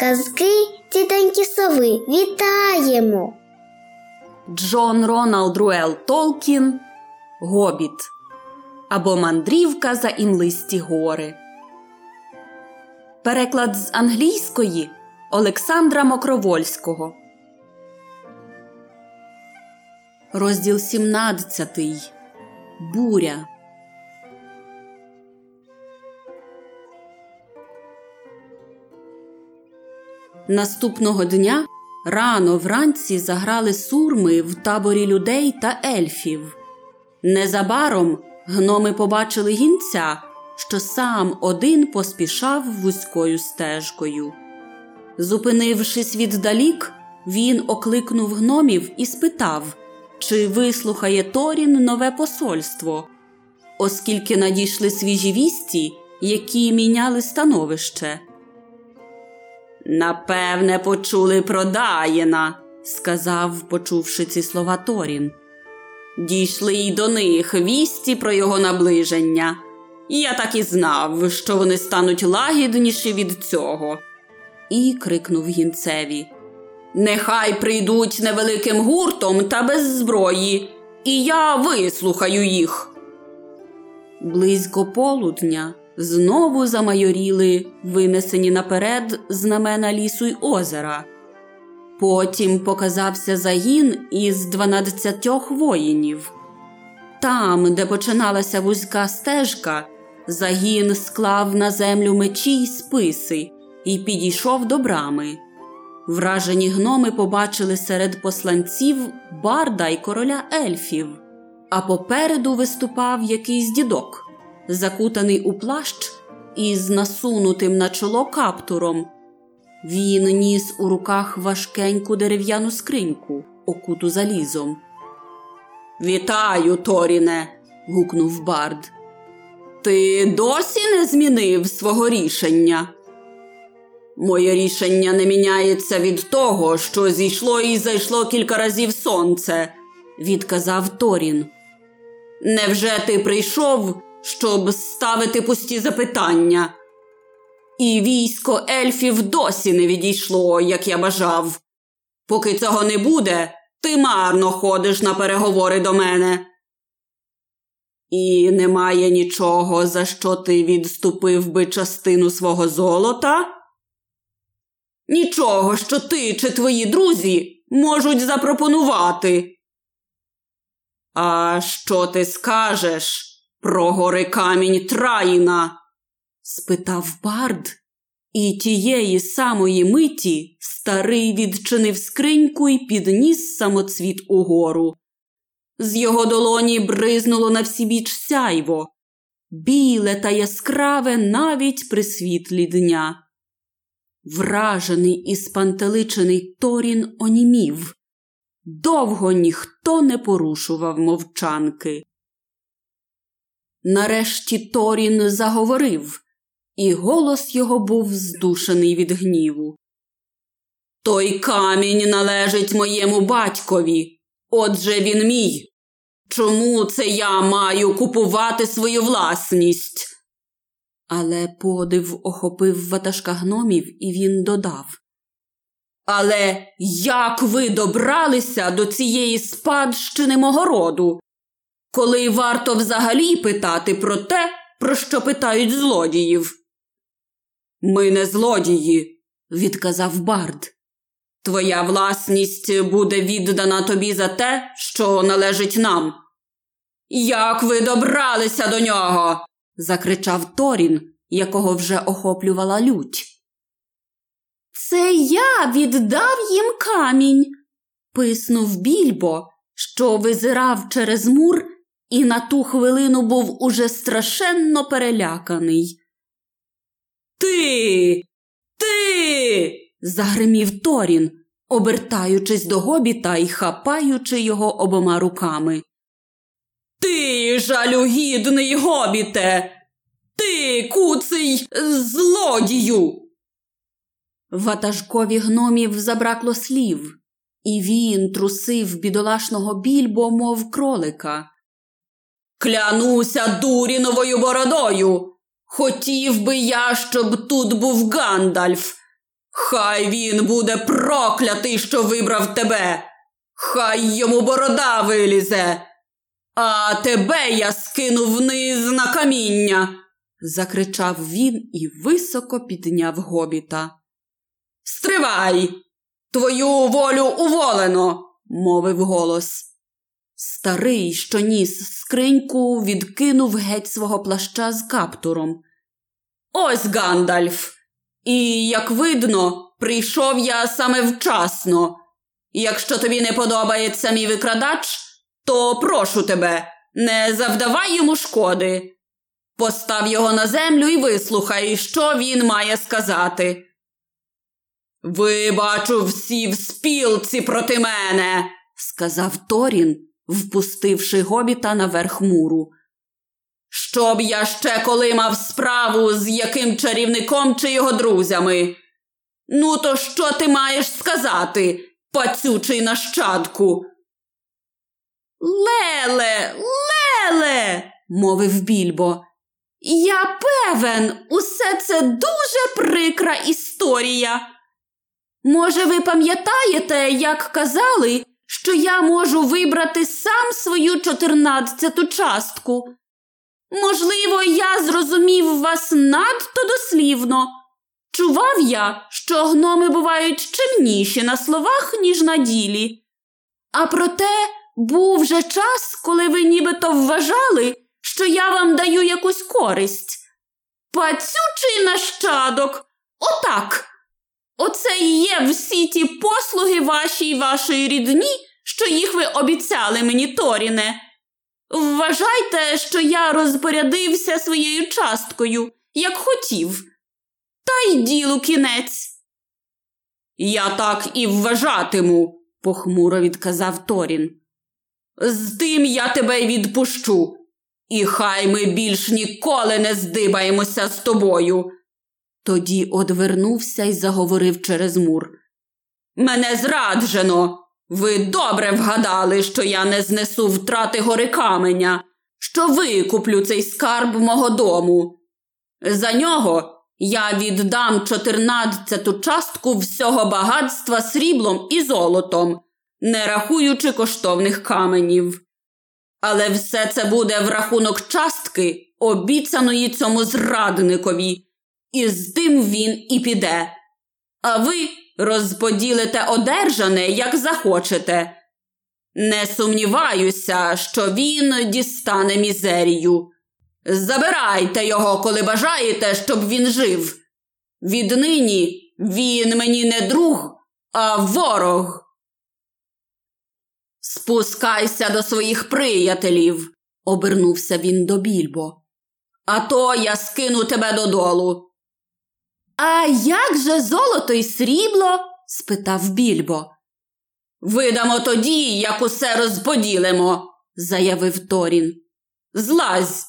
Казки тітоньки сови вітаємо. Джон Роналд Руел Толкін Гобіт або Мандрівка за імлисті гори. Переклад з англійської Олександра Мокровольського. Розділ 17. Буря. Наступного дня рано вранці заграли сурми в таборі людей та ельфів. Незабаром гноми побачили гінця, що сам один поспішав вузькою стежкою. Зупинившись віддалік, він окликнув гномів і спитав, чи вислухає Торін нове посольство, оскільки надійшли свіжі вісті, які міняли становище. Напевне, почули про Даїна, сказав, почувши ці слова Торін. Дійшли й до них вісті про його наближення. Я так і знав, що вони стануть лагідніші від цього. І крикнув гінцеві. Нехай прийдуть невеликим гуртом та без зброї, і я вислухаю їх. Близько полудня знову замайоріли винесені наперед знамена лісу й озера. Потім показався загін із дванадцятьох воїнів. Там, де починалася вузька стежка, загін склав на землю мечі й списи і підійшов до брами. Вражені гноми побачили серед посланців барда й короля ельфів, а попереду виступав якийсь дідок закутаний у плащ із насунутим на чоло каптуром. Він ніс у руках важкеньку дерев'яну скриньку, окуту залізом. Вітаю, Торіне. гукнув Бард. Ти досі не змінив свого рішення. Моє рішення не міняється від того, що зійшло і зайшло кілька разів сонце, відказав Торін. Невже ти прийшов, щоб ставити пусті запитання. І військо ельфів досі не відійшло, як я бажав. Поки цього не буде, ти марно ходиш на переговори до мене. І немає нічого, за що ти відступив би частину свого золота? Нічого, що ти чи твої друзі можуть запропонувати. А що ти скажеш? Про гори камінь Траїна? спитав Бард, і тієї самої миті старий відчинив скриньку і підніс самоцвіт угору. З його долоні бризнуло на всі біч сяйво, біле та яскраве навіть при світлі дня. Вражений і спантеличений Торін онімів. Довго ніхто не порушував мовчанки. Нарешті Торін заговорив, і голос його був здушений від гніву. Той камінь належить моєму батькові, отже він мій. Чому це я маю купувати свою власність? Але подив охопив ватажка гномів, і він додав. Але як ви добралися до цієї спадщини мого роду? Коли варто взагалі питати про те, про що питають злодіїв. Ми не злодії, відказав Бард. Твоя власність буде віддана тобі за те, що належить нам. Як ви добралися до нього? закричав Торін, якого вже охоплювала лють. Це я віддав їм камінь, писнув більбо, що визирав через мур і на ту хвилину був уже страшенно переляканий. Ти, ти. загримів Торін, обертаючись до гобіта і хапаючи його обома руками. Ти, жалюгідний гобіте, ти, куций злодію. Ватажкові гномів забракло слів, і він трусив бідолашного більбо, мов кролика. Клянуся дуріновою бородою. Хотів би я, щоб тут був Гандальф. Хай він буде проклятий, що вибрав тебе. Хай йому борода вилізе, а тебе я скину вниз на каміння, закричав він і високо підняв гобіта. Стривай! Твою волю уволено, мовив голос. Старий, що ніс скриньку, відкинув геть свого плаща з каптуром. Ось Гандальф. І, як видно, прийшов я саме вчасно. Якщо тобі не подобається мій викрадач, то прошу тебе, не завдавай йому шкоди. Постав його на землю і вислухай, що він має сказати. Ви, бачу, всі в спілці проти мене, сказав Торін, впустивши гобіта наверх муру. Щоб я ще коли мав справу з яким чарівником чи його друзями. Ну, то що ти маєш сказати, пацючий нащадку? Леле, леле, мовив більбо. Я певен, усе це дуже прикра історія. Може, ви пам'ятаєте, як казали, що я можу вибрати сам свою чотирнадцяту частку? Можливо, я зрозумів вас надто дослівно. Чував я, що гноми бувають чимніші на словах, ніж на ділі. А проте був вже час, коли ви нібито вважали, що я вам даю якусь користь. Пацючий нащадок, отак. Оце і є всі ті послуги вашій вашої рідні, що їх ви обіцяли мені, Торіне. Вважайте, що я розпорядився своєю часткою, як хотів, та й ділу кінець. Я так і вважатиму, похмуро відказав Торін. З тим я тебе відпущу, і хай ми більш ніколи не здибаємося з тобою. Тоді одвернувся і заговорив через мур. Мене зраджено. Ви добре вгадали, що я не знесу втрати гори каменя, що викуплю цей скарб мого дому. За нього я віддам чотирнадцяту частку всього багатства сріблом і золотом, не рахуючи коштовних каменів. Але все це буде в рахунок частки, обіцяної цьому зрадникові, і з тим він і піде. А ви розподілите одержане, як захочете. Не сумніваюся, що він дістане мізерію. Забирайте його, коли бажаєте, щоб він жив. Віднині він мені не друг, а ворог. Спускайся до своїх приятелів, обернувся він до більбо. А то я скину тебе додолу. А як же золото й срібло? спитав більбо. Видамо тоді, як усе розподілимо, заявив Торін. Злазь.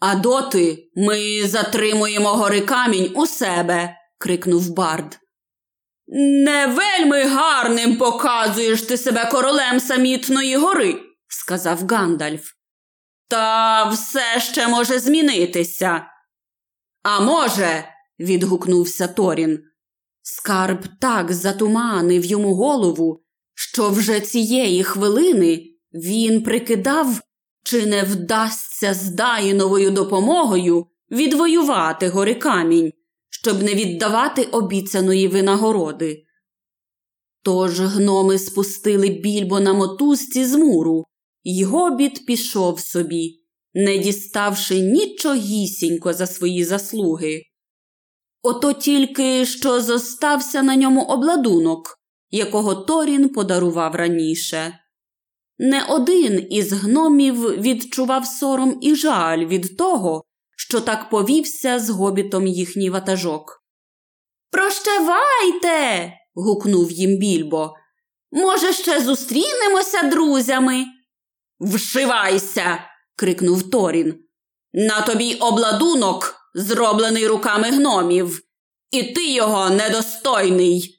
А доти ми затримуємо гори камінь у себе, крикнув Бард. Не вельми гарним показуєш ти себе королем самітної гори, сказав Гандальф. Та все ще може змінитися. А може, відгукнувся Торін. Скарб так затуманив йому голову, що вже цієї хвилини він прикидав, чи не вдасться з Даїновою допомогою відвоювати гори камінь, щоб не віддавати обіцяної винагороди. Тож гноми спустили більбо на мотузці з муру, й гобіт пішов собі, не діставши нічогісінько за свої заслуги. Ото тільки що зостався на ньому обладунок, якого Торін подарував раніше. Не один із гномів відчував сором і жаль від того, що так повівся з гобітом їхній ватажок. Прощавайте. гукнув їм більбо. Може, ще зустрінемося друзями? Вшивайся. Крикнув Торін. На тобі обладунок, зроблений руками гномів, і ти його недостойний.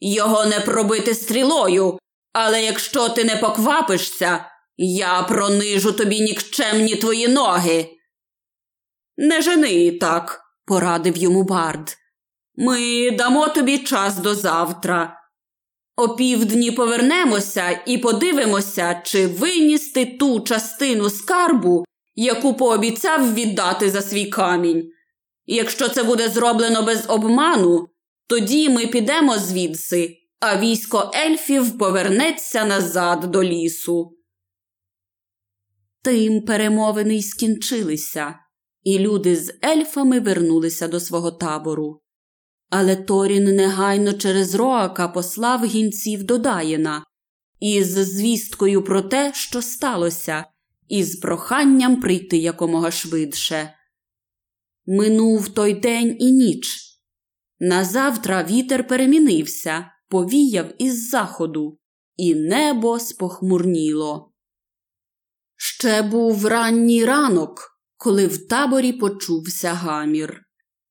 Його не пробити стрілою, але якщо ти не поквапишся, я пронижу тобі нікчемні твої ноги. Не жени так, порадив йому Бард. Ми дамо тобі час до завтра. О півдні повернемося і подивимося, чи виністи ту частину скарбу, яку пообіцяв віддати за свій камінь. Якщо це буде зроблено без обману, тоді ми підемо звідси, а військо ельфів повернеться назад до лісу. Тим перемовини й скінчилися, і люди з ельфами вернулися до свого табору. Але Торін негайно через Роака послав гінців до Даїна із звісткою про те, що сталося, і з проханням прийти якомога швидше. Минув той день і ніч. Назавтра вітер перемінився, повіяв із заходу, і небо спохмурніло. Ще був ранній ранок, коли в таборі почувся гамір.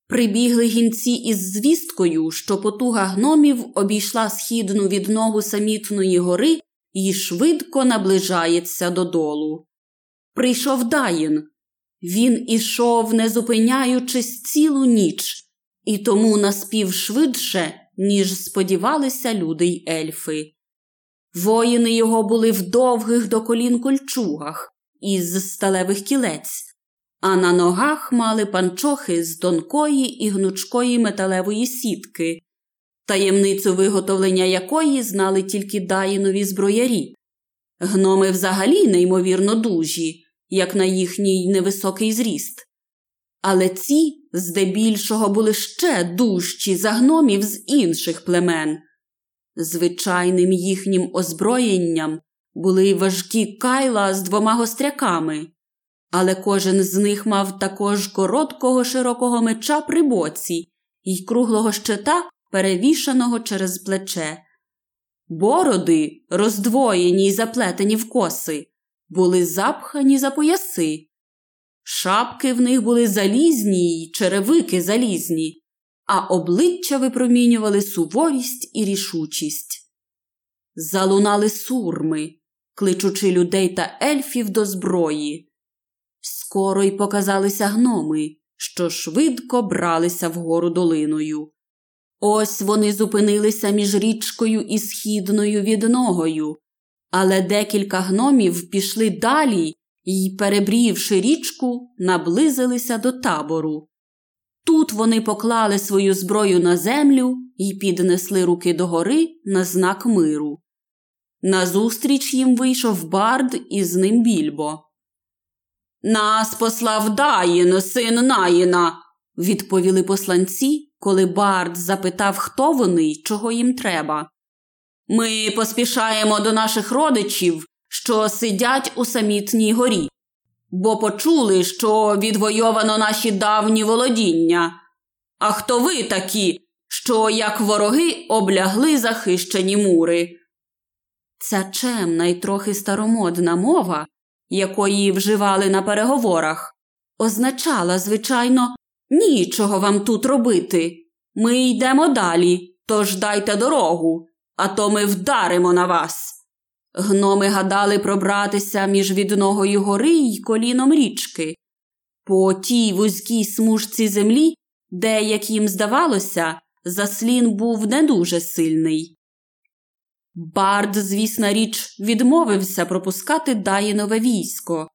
Прибігли гінці із звісткою, що потуга гномів обійшла східну відногу самітної гори і швидко наближається додолу. Прийшов Даїн. Він ішов, не зупиняючись цілу ніч, і тому наспів швидше, ніж сподівалися люди й ельфи. Воїни його були в довгих до колін кольчугах із сталевих кілець, а на ногах мали панчохи з тонкої і гнучкої металевої сітки, таємницю виготовлення якої знали тільки даїнові зброярі. Гноми взагалі неймовірно дужі, як на їхній невисокий зріст. Але ці здебільшого були ще дужчі за гномів з інших племен. Звичайним їхнім озброєнням були важкі кайла з двома гостряками, але кожен з них мав також короткого широкого меча при боці і круглого щита, перевішаного через плече. Бороди, роздвоєні й заплетені в коси, були запхані за пояси. Шапки в них були залізні й черевики залізні, а обличчя випромінювали суворість і рішучість. Залунали сурми, кличучи людей та ельфів до зброї. Скоро й показалися гноми, що швидко бралися вгору долиною. Ось вони зупинилися між річкою і східною відногою, але декілька гномів пішли далі і, перебрівши річку, наблизилися до табору. Тут вони поклали свою зброю на землю і піднесли руки догори на знак миру. Назустріч їм вийшов бард і з ним більбо. Нас послав Даїн, син Наїна, відповіли посланці, коли Бард запитав, хто вони й чого їм треба. Ми поспішаємо до наших родичів, що сидять у самітній горі, бо почули, що відвойовано наші давні володіння. А хто ви такі, що, як вороги, облягли захищені мури? Ця чемна й трохи старомодна мова якої вживали на переговорах, означала, звичайно, нічого вам тут робити. Ми йдемо далі, тож дайте дорогу, а то ми вдаримо на вас. Гноми гадали пробратися між відногою гори й коліном річки. По тій вузькій смужці землі, де, як їм здавалося, заслін був не дуже сильний. Бард, звісна річ, відмовився пропускати Даїнове військо.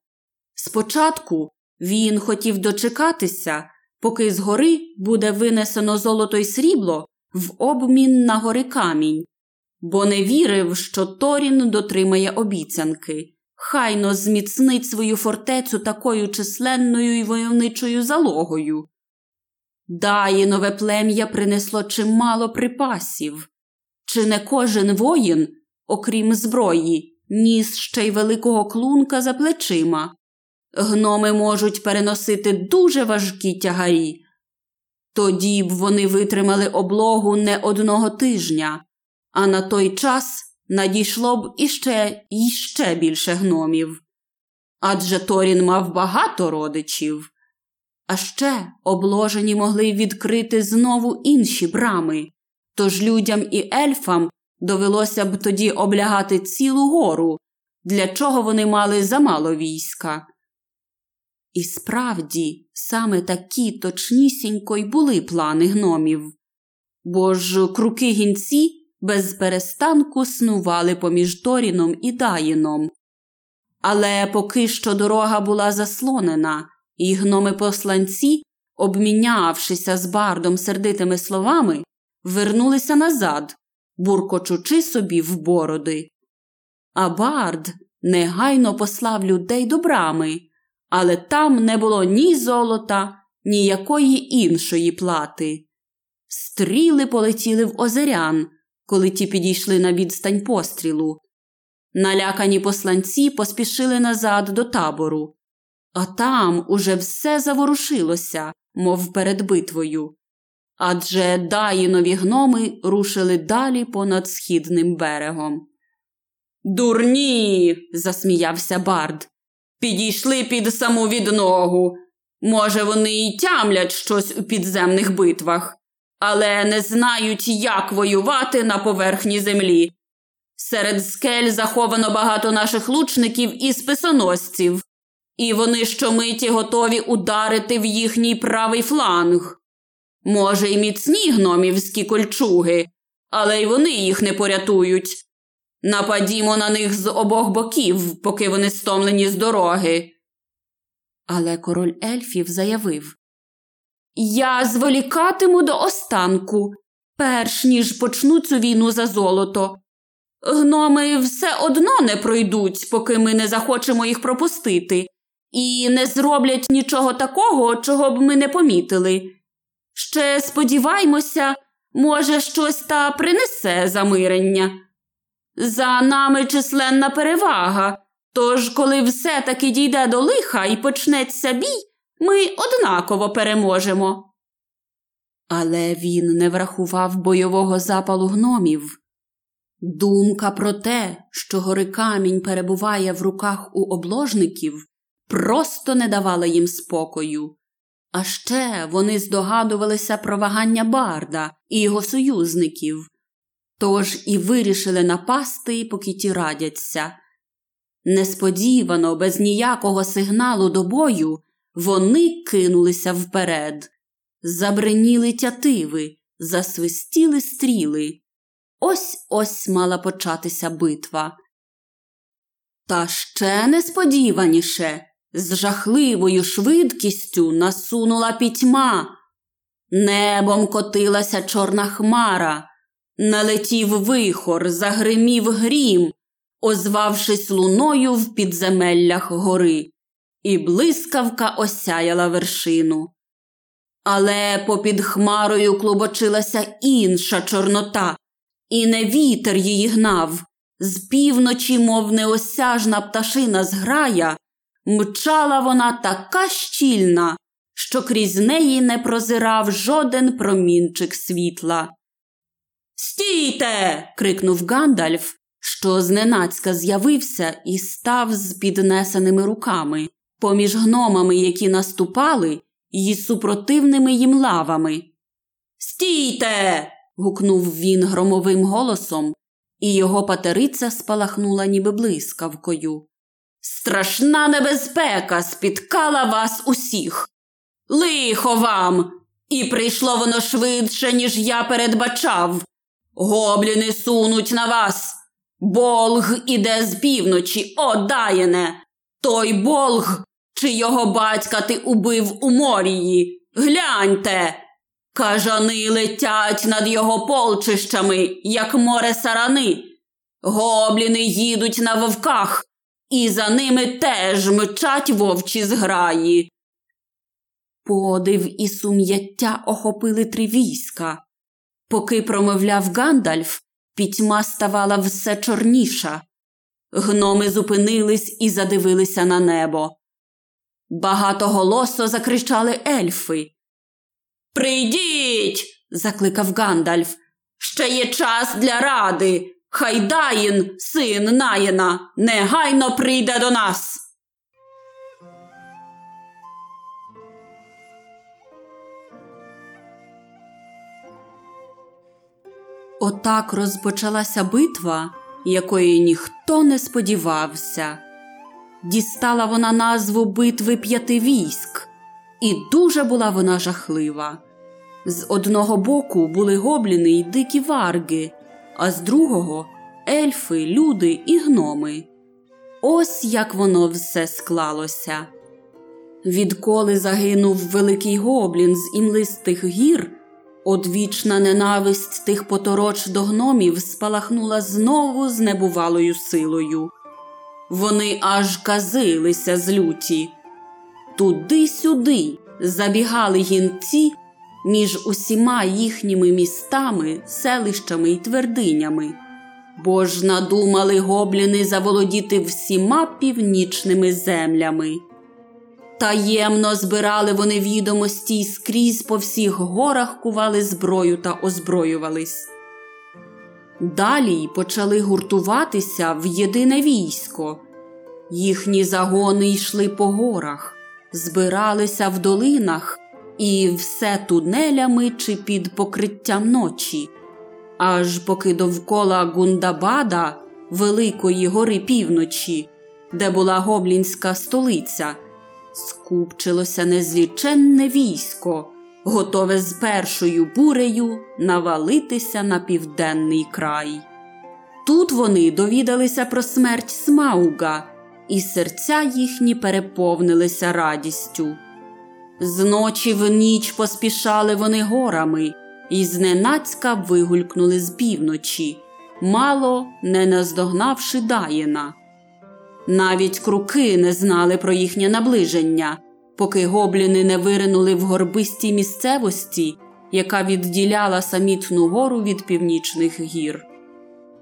Спочатку він хотів дочекатися, поки з гори буде винесено золото й срібло в обмін на гори камінь, бо не вірив, що Торін дотримає обіцянки, хайно зміцнить свою фортецю такою численною і войовничою залогою. Даїнове плем'я принесло чимало припасів. Чи не кожен воїн, окрім зброї, ніс ще й великого клунка за плечима? Гноми можуть переносити дуже важкі тягарі. Тоді б вони витримали облогу не одного тижня, а на той час надійшло б іще і ще більше гномів. Адже Торін мав багато родичів. А ще обложені могли відкрити знову інші брами. Тож людям і ельфам довелося б тоді облягати цілу гору, для чого вони мали замало війська. І справді, саме такі точнісінько й були плани гномів. бо ж круки гінці без перестанку снували поміж Торіном і Даїном. Але поки що дорога була заслонена, і гноми посланці, обмінявшися з бардом сердитими словами, вернулися назад, буркочучи собі в бороди. А бард негайно послав людей до брами, але там не було ні золота, ні якої іншої плати. Стріли полетіли в озерян, коли ті підійшли на відстань пострілу. Налякані посланці поспішили назад до табору, а там уже все заворушилося, мов перед битвою. Адже даїнові гноми рушили далі понад східним берегом. Дурні. засміявся Бард. Підійшли під саму відногу. Може, вони й тямлять щось у підземних битвах, але не знають, як воювати на поверхні землі. Серед скель заховано багато наших лучників і списоносців, і вони щомиті готові ударити в їхній правий фланг. Може, й міцні гномівські кольчуги, але й вони їх не порятують. Нападімо на них з обох боків, поки вони стомлені з дороги. Але король ельфів заявив Я зволікатиму до останку, перш ніж почну цю війну за золото. Гноми все одно не пройдуть, поки ми не захочемо їх пропустити, і не зроблять нічого такого, чого б ми не помітили. Ще сподіваймося, може, щось та принесе замирення. За нами численна перевага, тож, коли все таки дійде до лиха і почнеться бій, ми однаково переможемо. Але він не врахував бойового запалу гномів. Думка про те, що гори камінь перебуває в руках у обложників, просто не давала їм спокою. А ще вони здогадувалися про вагання барда і його союзників, тож і вирішили напасти, поки ті радяться. Несподівано, без ніякого сигналу до бою, вони кинулися вперед, забреніли тятиви, засвистіли стріли. Ось ось мала початися битва. Та ще несподіваніше, з жахливою швидкістю насунула пітьма. Небом котилася чорна хмара, налетів вихор, загримів грім, озвавшись луною в підземеллях гори, і блискавка осяяла вершину. Але попід хмарою клубочилася інша чорнота, і не вітер її гнав. З півночі, мов неосяжна пташина зграя, мчала вона така щільна, що крізь неї не прозирав жоден промінчик світла. Стійте. крикнув Гандальф, що зненацька з'явився і став з піднесеними руками, поміж гномами, які наступали, і супротивними їм лавами. Стійте. гукнув він громовим голосом, і його патериця спалахнула ніби блискавкою. Страшна небезпека спіткала вас усіх. Лихо вам! І прийшло воно швидше, ніж я передбачав. Гобліни сунуть на вас. Болг іде з півночі, о, Даєне! Той болг, чи його батька ти убив у морії. Гляньте. Кажани летять над його полчищами, як море сарани. Гобліни їдуть на вовках, і за ними теж мчать вовчі зграї. Подив і сум'яття охопили три війська. Поки промовляв Гандальф, пітьма ставала все чорніша. Гноми зупинились і задивилися на небо. Багатоголосо закричали ельфи. Прийдіть. закликав Гандальф. Ще є час для ради. Хайдаїн, син Наєна, негайно прийде до нас. Отак розпочалася битва, якої ніхто не сподівався. Дістала вона назву битви п'яти військ, і дуже була вона жахлива. З одного боку були гобліни й дикі варги, а з другого ельфи, люди і гноми. Ось як воно все склалося. Відколи загинув великий гоблін з імлистих гір, одвічна ненависть тих потороч до гномів спалахнула знову з небувалою силою. Вони аж казилися з люті. Туди-сюди забігали гінці між усіма їхніми містами, селищами й твердинями, бо ж надумали гобліни заволодіти всіма північними землями. Таємно збирали вони відомості й скрізь по всіх горах кували зброю та озброювались. Далі почали гуртуватися в єдине військо. Їхні загони йшли по горах, збиралися в долинах і все тунелями чи під покриттям ночі, аж поки довкола Гундабада, Великої гори півночі, де була гоблінська столиця, скупчилося незліченне військо, готове з першою бурею навалитися на південний край. Тут вони довідалися про смерть Смауга, і серця їхні переповнилися радістю. Зночі в ніч поспішали вони горами і зненацька вигулькнули з півночі, мало не наздогнавши Даїна. Навіть круки не знали про їхнє наближення, поки гобліни не виринули в горбистій місцевості, яка відділяла самітну гору від північних гір.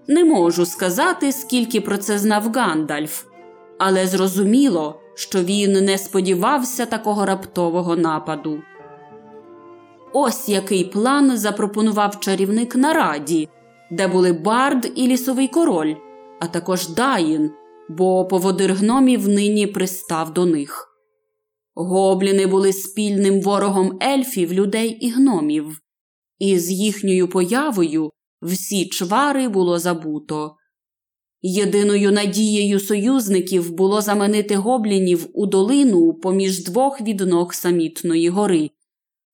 Не можу сказати, скільки про це знав Гандальф, але зрозуміло, що він не сподівався такого раптового нападу. Ось який план запропонував чарівник на раді, де були Бард і лісовий король, а також Даїн, бо поводир гномів нині пристав до них. Гобліни були спільним ворогом ельфів, людей і гномів, і з їхньою появою всі чвари було забуто. Єдиною надією союзників було заманити гоблінів у долину поміж двох відног самітної гори,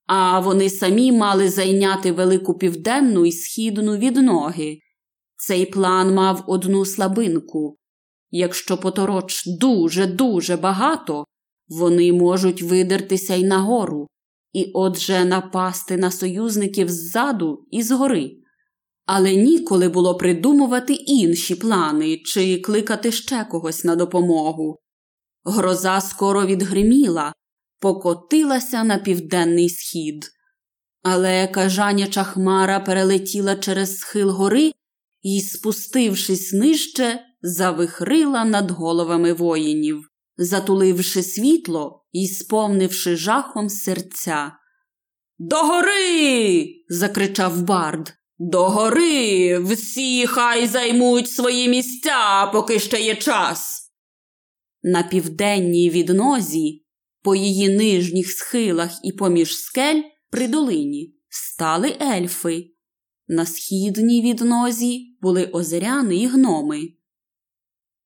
а вони самі мали зайняти велику південну і східну відноги. Цей план мав одну слабинку якщо потороч дуже дуже багато, вони можуть видертися й нагору, і отже напасти на союзників ззаду і згори. Але ніколи було придумувати інші плани чи кликати ще когось на допомогу. Гроза скоро відгриміла, покотилася на південний схід. Але кажаняча хмара перелетіла через схил гори і, спустившись нижче, завихрила над головами воїнів, затуливши світло і сповнивши жахом серця. Догори. закричав Бард. Догори! Всі хай займуть свої місця, поки ще є час. На південній віднозі, по її нижніх схилах і поміж скель при долині стали ельфи. На східній віднозі були озеряни і гноми.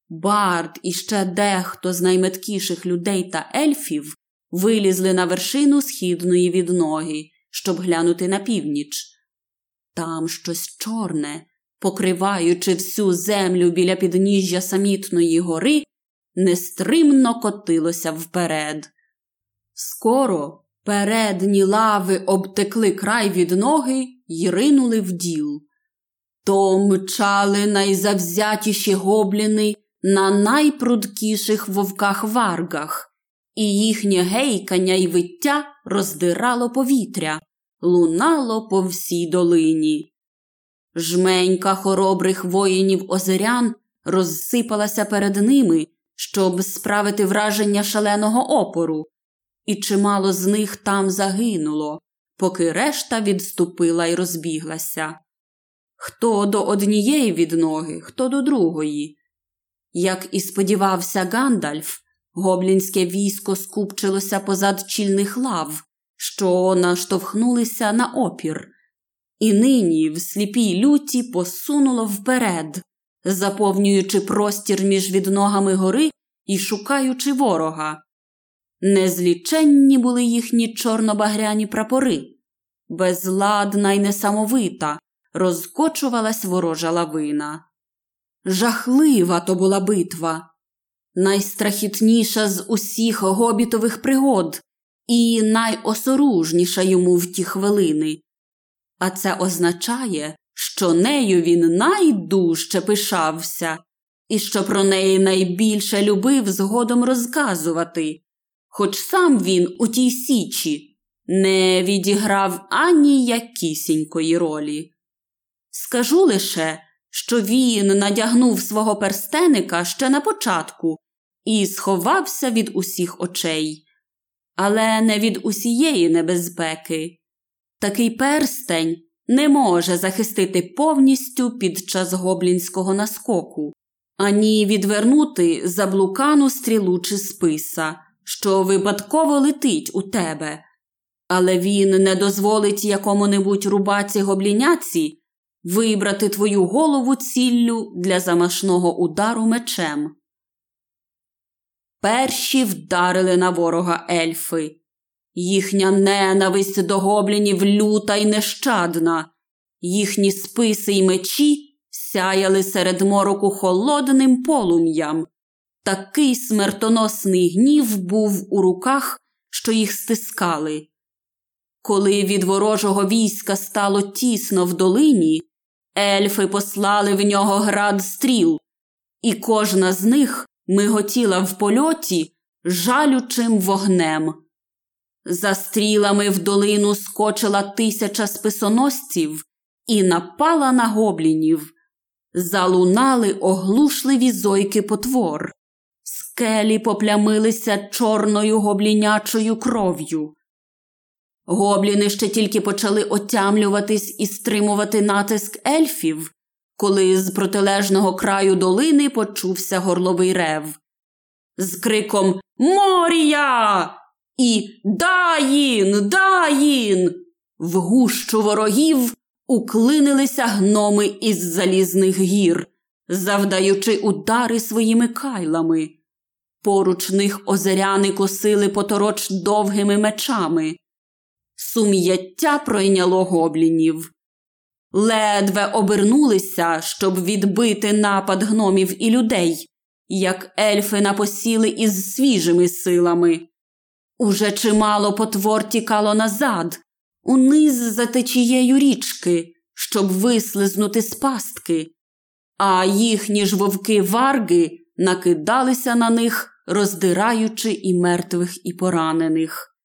Бард і ще дехто з найметкіших людей та ельфів вилізли на вершину східної відноги, щоб глянути на північ. Там щось чорне, покриваючи всю землю біля підніжжя самітної гори, нестримно котилося вперед. Скоро передні лави обтекли край від ноги й ринули в діл. То мчали найзавзятіші гобліни на найпрудкіших вовках варгах, і їхнє гейкання й виття роздирало повітря лунало по всій долині. Жменька хоробрих воїнів озерян розсипалася перед ними, щоб справити враження шаленого опору, і чимало з них там загинуло, поки решта відступила й розбіглася. Хто до однієї відноги, хто до другої. Як і сподівався Гандальф, гоблінське військо скупчилося позад чільних лав, що наштовхнулися на опір, і нині в сліпій люті посунуло вперед, заповнюючи простір між відногами гори і шукаючи ворога. Незліченні були їхні чорнобагряні прапори, безладна й несамовита, розкочувалась ворожа лавина. Жахлива то була битва, найстрахітніша з усіх гобітових пригод і найосоружніша йому в ті хвилини. А це означає, що нею він найдужче пишався і що про неї найбільше любив згодом розказувати, хоч сам він у тій січі не відіграв ані якісінької ролі. Скажу лише, що він надягнув свого перстеника ще на початку і сховався від усіх очей, але не від усієї небезпеки. Такий перстень не може захистити повністю під час гоблінського наскоку, ані відвернути заблукану стрілу чи списа, що випадково летить у тебе. Але він не дозволить якому-небудь рубаці гобліняці вибрати твою голову ціллю для замашного удару мечем. Перші вдарили на ворога ельфи. Їхня ненависть до гоблінів люта й нещадна, їхні списи й мечі сяяли серед мороку холодним полум'ям. Такий смертоносний гнів був у руках, що їх стискали. Коли від ворожого війська стало тісно в долині, ельфи послали в нього град стріл, і кожна з них миготіла в польоті жалючим вогнем. За стрілами в долину скочила тисяча списоносців і напала на гоблінів. Залунали оглушливі зойки потвор. Скелі поплямилися чорною гоблінячою кров'ю. Гобліни ще тільки почали отямлюватись і стримувати натиск ельфів, коли з протилежного краю долини почувся горловий рев. З криком Морія! і Даїн, Даїн! В гущу ворогів уклинилися гноми із залізних гір, завдаючи удари своїми кайлами. Поруч них озеряни косили потороч довгими мечами. Сум'яття пройняло гоблінів. Ледве обернулися, щоб відбити напад гномів і людей, як ельфи напосіли із свіжими силами. Уже чимало потвор тікало назад, униз за течією річки, щоб вислизнути з пастки, а їхні ж вовки варги накидалися на них, роздираючи і мертвих, і поранених.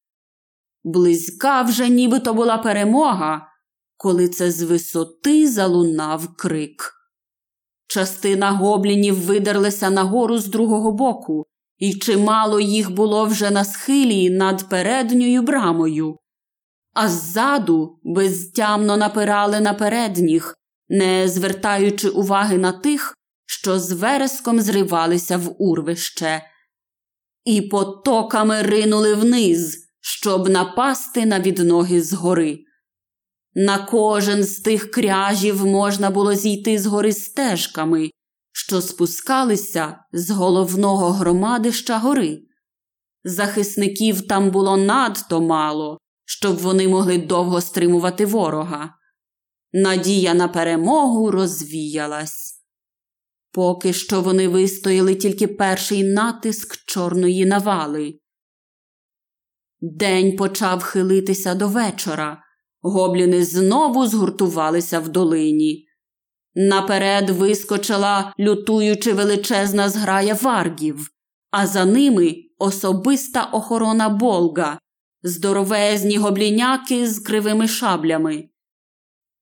Близька вже нібито була перемога, коли це з висоти залунав крик. Частина гоблінів видерлася нагору з другого боку, і чимало їх було вже на схилі над передньою брамою, а ззаду безтямно напирали на передніх, не звертаючи уваги на тих, що з вереском зривалися в урвище, і потоками ринули вниз, щоб напасти на відноги згори. На кожен з тих кряжів можна було зійти з гори стежками, що спускалися з головного громадища гори. Захисників там було надто мало, щоб вони могли довго стримувати ворога. Надія на перемогу розвіялась. Поки що вони вистояли тільки перший натиск чорної навали. День почав хилитися до вечора. Гобліни знову згуртувалися в долині. Наперед вискочила, лютуючи величезна зграя варгів, а за ними особиста охорона Болга, здоровезні гобліняки з кривими шаблями.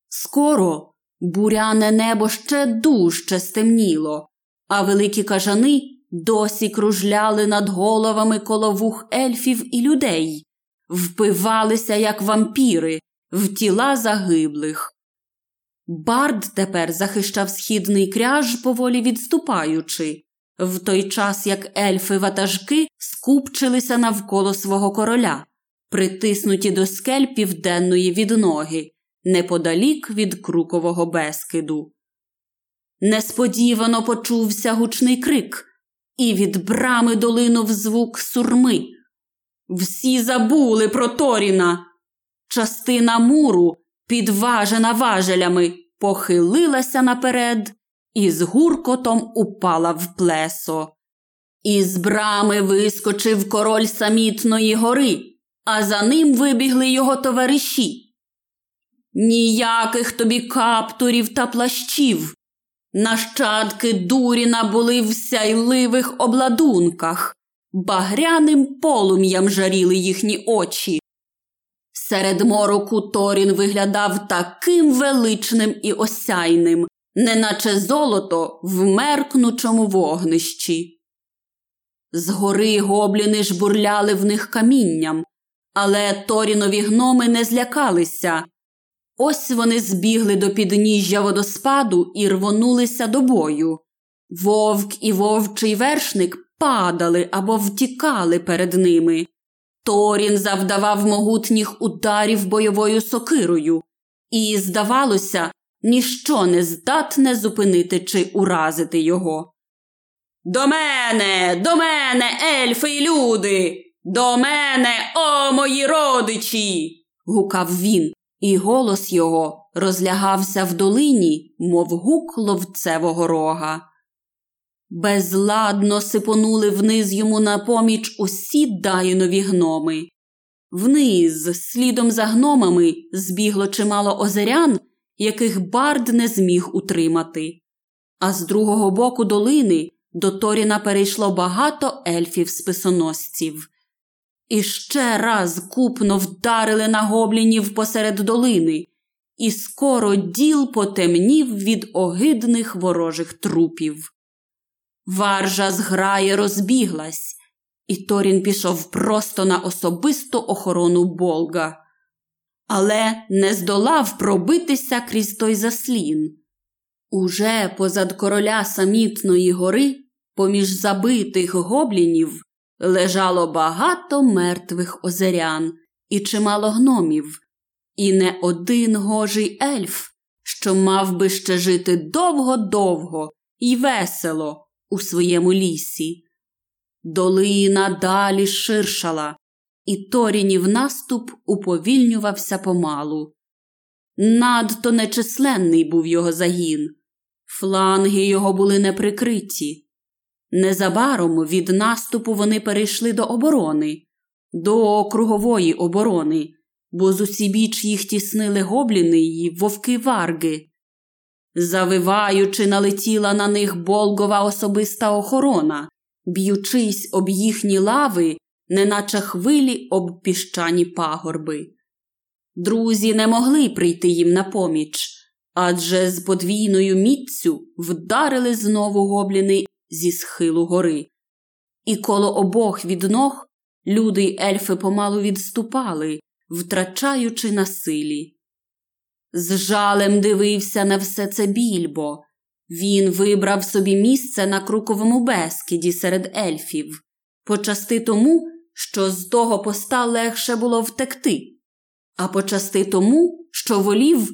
Скоро буряне небо ще дужче стемніло, а великі кажани досі кружляли над головами коло вух ельфів і людей, впивалися, як вампіри, в тіла загиблих. Бард тепер захищав східний кряж, поволі відступаючи, в той час як ельфи ватажки скупчилися навколо свого короля, притиснуті до скель південної відноги, неподалік від крукового безкиду. Несподівано почувся гучний крик, і від брами долинув звук сурми. Всі забули про Торіна. Частина муру, підважена важелями, похилилася наперед і з гуркотом упала в плесо. Із брами вискочив король самітної гори, а за ним вибігли його товариші. Ніяких тобі каптурів та плащів. Нащадки Дуріна були в сяйливих обладунках, багряним полум'ям жаріли їхні очі. Серед мороку Торін виглядав таким величним і осяйним, неначе золото в меркнучому вогнищі. Згори гобліни жбурляли в них камінням, але Торінові гноми не злякалися. Ось вони збігли до підніжжя водоспаду і рвонулися до бою. Вовк і вовчий вершник падали або втікали перед ними. Торін завдавав могутніх ударів бойовою сокирою, і, здавалося, ніщо не здатне зупинити чи уразити його. До мене, до мене, ельфи й люди, до мене, о мої родичі. гукав він, і голос його розлягався в долині, мов гук ловцевого рога. Безладно сипонули вниз йому на поміч усі дайнові гноми. Вниз, слідом за гномами, збігло чимало озерян, яких бард не зміг утримати. А з другого боку долини до Торіна перейшло багато ельфів списоносців. І ще раз купно вдарили на гоблінів посеред долини, і скоро діл потемнів від огидних ворожих трупів. Варжа зграє розбіглась, і Торін пішов просто на особисту охорону Болга, але не здолав пробитися крізь той заслін. Уже позад короля самітної гори, поміж забитих гоблінів, лежало багато мертвих озерян і чимало гномів, і не один гожий ельф, що мав би ще жити довго-довго і весело у своєму лісі. Долина далі ширшала, і Торінів наступ уповільнювався помалу. Надто нечисленний був його загін, фланги його були неприкриті. Незабаром від наступу вони перейшли до оборони, до кругової оборони, бо з усібіч їх тіснили гобліни й вовки варги. Завиваючи, налетіла на них болгова особиста охорона, б'ючись об їхні лави, неначе хвилі об піщані пагорби. Друзі не могли прийти їм на поміч, адже з подвійною міццю вдарили знову гобліни зі схилу гори. І коло обох від ног люди й ельфи помалу відступали, втрачаючи на силі. З жалем дивився на все це більбо. Він вибрав собі місце на круковому безкіді серед ельфів, почасти тому, що з того поста легше було втекти, а почасти тому, що волів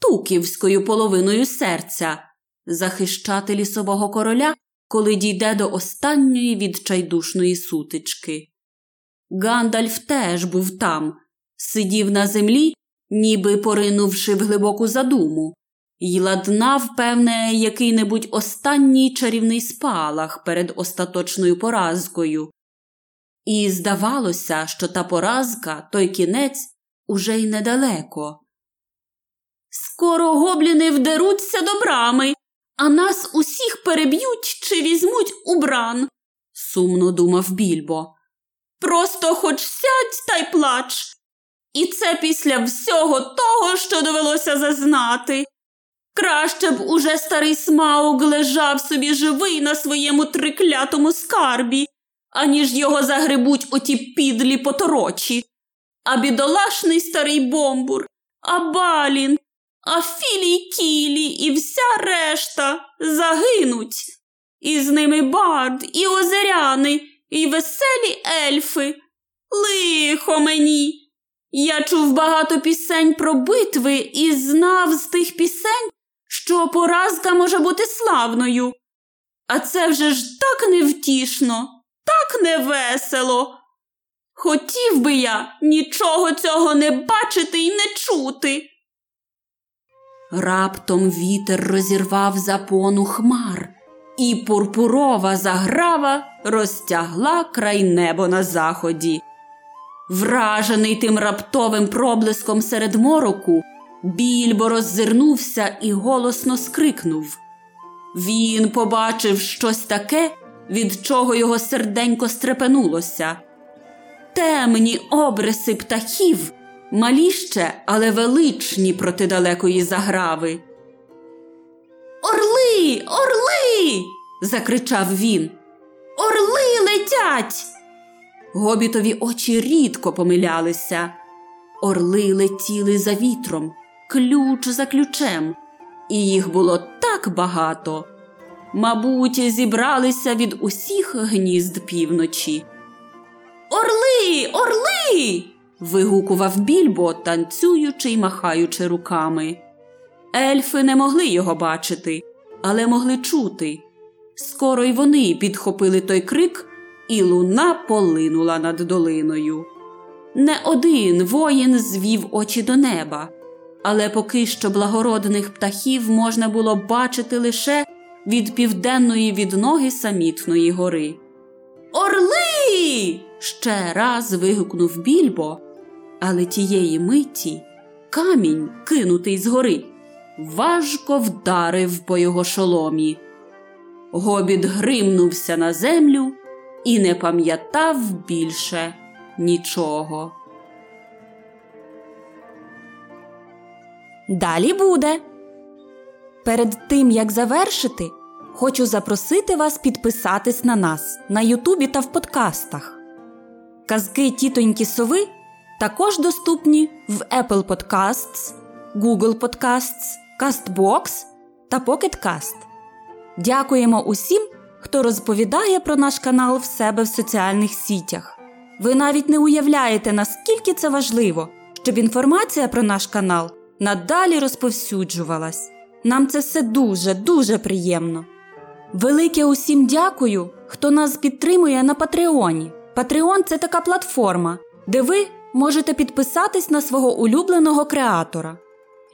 туківською половиною серця захищати лісового короля, коли дійде до останньої відчайдушної сутички. Гандальф теж був там, сидів на землі ніби поринувши в глибоку задуму, й ладнав, певне, який-небудь останній чарівний спалах перед остаточною поразкою. І здавалося, що та поразка, той кінець, уже й недалеко. Скоро гобліни вдеруться до брами, а нас усіх переб'ють чи візьмуть у бран, сумно думав більбо. Просто хоч сядь та й плач. І це після всього того, що довелося зазнати. Краще б уже старий смаук лежав собі живий на своєму триклятому скарбі, аніж його загребуть оті підлі поторочі. А бідолашний старий бомбур, а балін, а філій кілі і вся решта загинуть. І з ними бард, і озеряни, і веселі ельфи. Лихо мені. Я чув багато пісень про битви і знав з тих пісень, що поразка може бути славною. А це вже ж так невтішно, так невесело. Хотів би я нічого цього не бачити і не чути. Раптом вітер розірвав запону хмар, і пурпурова заграва розтягла край небо на заході. Вражений тим раптовим проблиском серед мороку, більбо роззирнувся і голосно скрикнув. Він побачив щось таке, від чого його серденько стрепенулося. Темні обриси птахів, малі ще, але величні проти далекої заграви. Орли, орли. закричав він. Орли летять. Гобітові очі рідко помилялися. Орли летіли за вітром, ключ за ключем, і їх було так багато. Мабуть, зібралися від усіх гнізд півночі. Орли, орли. вигукував більбо, танцюючи й махаючи руками. Ельфи не могли його бачити, але могли чути. Скоро й вони підхопили той крик, і луна полинула над долиною. Не один воїн звів очі до неба, але поки що благородних птахів можна було бачити лише від південної відноги самітної гори. Орли! ще раз вигукнув більбо, але тієї миті камінь, кинутий згори, важко вдарив по його шоломі. Гобіт гримнувся на землю і не пам'ятав більше нічого. Далі буде. Перед тим як завершити, хочу запросити вас підписатись на нас на Ютубі та в подкастах. Казки тітоньки сови також доступні в Apple Podcasts, Google Podcasts, CastBox та Pocket Cast. Дякуємо усім, хто розповідає про наш канал в себе в соціальних сітях. Ви навіть не уявляєте, наскільки це важливо, щоб інформація про наш канал надалі розповсюджувалась. Нам це все дуже, дуже приємно. Велике усім дякую, хто нас підтримує на Патреоні. Патреон це така платформа, де ви можете підписатись на свого улюбленого креатора,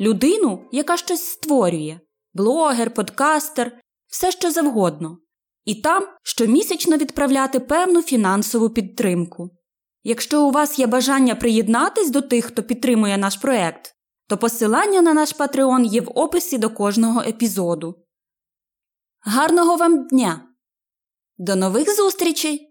людину, яка щось створює, блогер, подкастер, все що завгодно. І там щомісячно відправляти певну фінансову підтримку. Якщо у вас є бажання приєднатись до тих, хто підтримує наш проект, то посилання на наш Patreon є в описі до кожного епізоду. Гарного вам дня! До нових зустрічей!